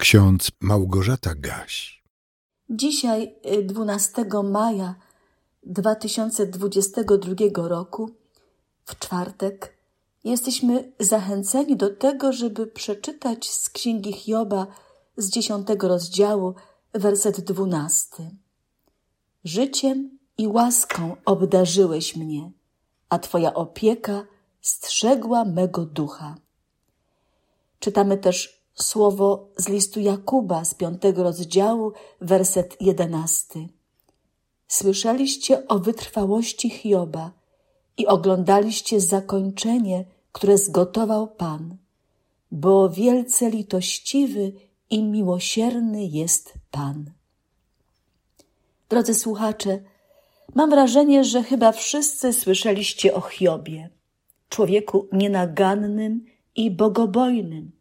Ksiądz Małgorzata Gaś. Dzisiaj, 12 y, maja 2022 roku, w czwartek, jesteśmy zachęceni do tego, żeby przeczytać z Księgi Hioba z dziesiątego rozdziału, werset dwunasty. Życiem i łaską obdarzyłeś mnie, a Twoja opieka strzegła mego ducha. Czytamy też słowo z listu Jakuba z piątego rozdziału, werset jedenasty. Słyszeliście o wytrwałości Hioba i oglądaliście zakończenie, które zgotował Pan, bo wielce litościwy i miłosierny jest Pan. Drodzy słuchacze, mam wrażenie, że chyba wszyscy słyszeliście o Hiobie, człowieku nienagannym i bogobojnym,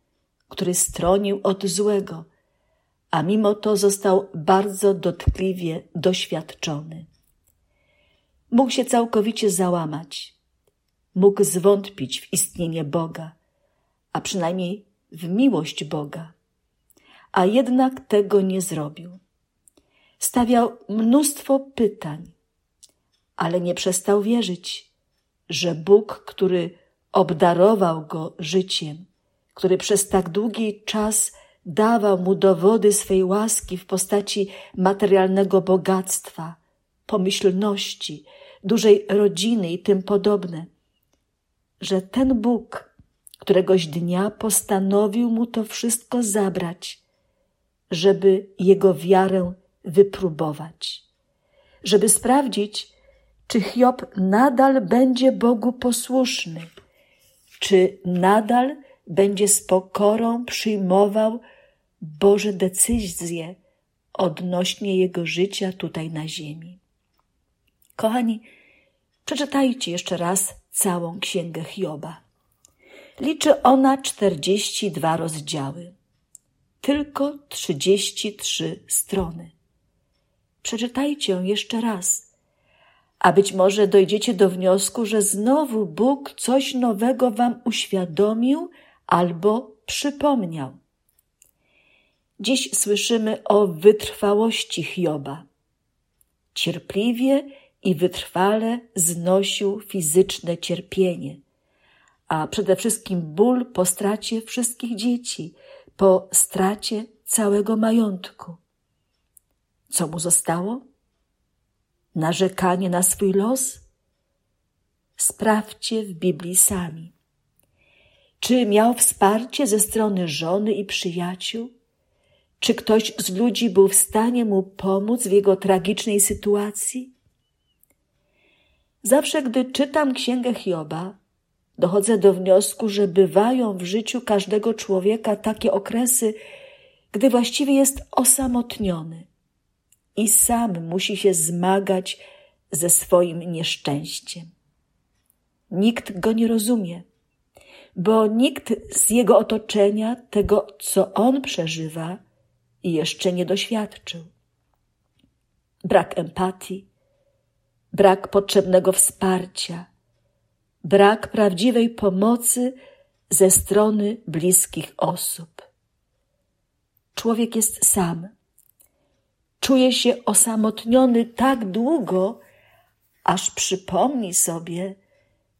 który stronił od złego, a mimo to został bardzo dotkliwie doświadczony. Mógł się całkowicie załamać, mógł zwątpić w istnienie Boga, a przynajmniej w miłość Boga, a jednak tego nie zrobił. Stawiał mnóstwo pytań, ale nie przestał wierzyć, że Bóg, który obdarował go życiem, który przez tak długi czas dawał mu dowody swej łaski w postaci materialnego bogactwa, pomyślności, dużej rodziny i tym podobne, że ten Bóg któregoś dnia postanowił mu to wszystko zabrać, żeby jego wiarę wypróbować, żeby sprawdzić, czy Hiob nadal będzie Bogu posłuszny, czy nadal będzie z pokorą przyjmował Boże decyzje odnośnie jego życia tutaj na ziemi. Kochani, przeczytajcie jeszcze raz całą księgę Hioba. Liczy ona 42 rozdziały, tylko 33 strony. Przeczytajcie ją jeszcze raz, a być może dojdziecie do wniosku, że znowu Bóg coś nowego wam uświadomił albo przypomniał. Dziś słyszymy o wytrwałości Hioba. Cierpliwie i wytrwale znosił fizyczne cierpienie, a przede wszystkim ból po stracie wszystkich dzieci, po stracie całego majątku. Co mu zostało? Narzekanie na swój los? Sprawdźcie w Biblii sami. Czy miał wsparcie ze strony żony i przyjaciół? Czy ktoś z ludzi był w stanie mu pomóc w jego tragicznej sytuacji? Zawsze, gdy czytam Księgę Hioba, dochodzę do wniosku, że bywają w życiu każdego człowieka takie okresy, gdy właściwie jest osamotniony i sam musi się zmagać ze swoim nieszczęściem. Nikt go nie rozumie bo nikt z jego otoczenia tego, co on przeżywa, jeszcze nie doświadczył. Brak empatii, brak potrzebnego wsparcia, brak prawdziwej pomocy ze strony bliskich osób. Człowiek jest sam. Czuje się osamotniony tak długo, aż przypomni sobie,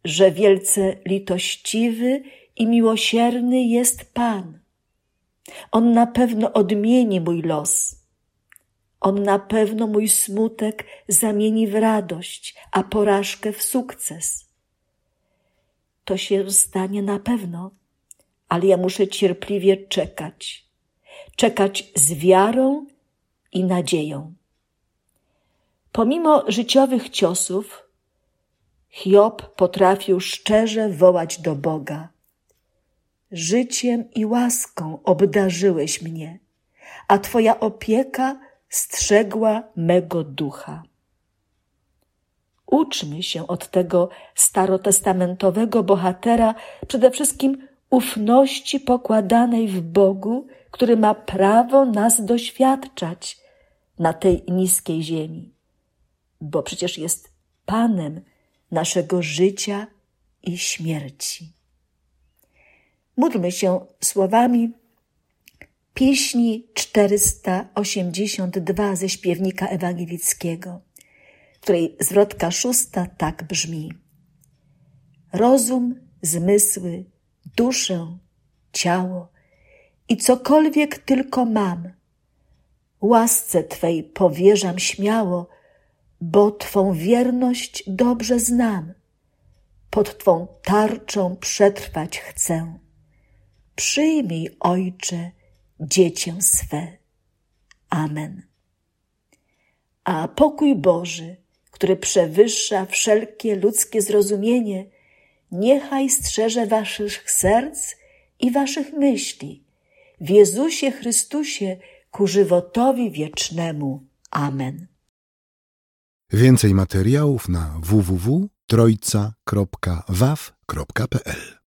że wielce litościwy i miłosierny jest Pan. On na pewno odmieni mój los. On na pewno mój smutek zamieni w radość, a porażkę w sukces. To się stanie na pewno, ale ja muszę cierpliwie czekać. Czekać z wiarą i nadzieją. Pomimo życiowych ciosów, Hiob potrafił szczerze wołać do Boga. Życiem i łaską obdarzyłeś mnie, a Twoja opieka strzegła mego ducha. Uczmy się od tego starotestamentowego bohatera przede wszystkim ufności pokładanej w Bogu, który ma prawo nas doświadczać na tej niskiej ziemi, bo przecież jest Panem naszego życia i śmierci. Módlmy się słowami pieśni 482 ze śpiewnika ewangelickiego, której zwrotka szósta tak brzmi. Rozum, zmysły, duszę, ciało i cokolwiek tylko mam, łasce Twej powierzam śmiało, bo Twą wierność dobrze znam. Pod Twą tarczą przetrwać chcę. Przyjmij, Ojcze, dziecię swe. Amen. A pokój Boży, który przewyższa wszelkie ludzkie zrozumienie, niechaj strzeże waszych serc i waszych myśli w Jezusie Chrystusie ku żywotowi wiecznemu. Amen. Więcej materiałów na www.trojca.waw.pl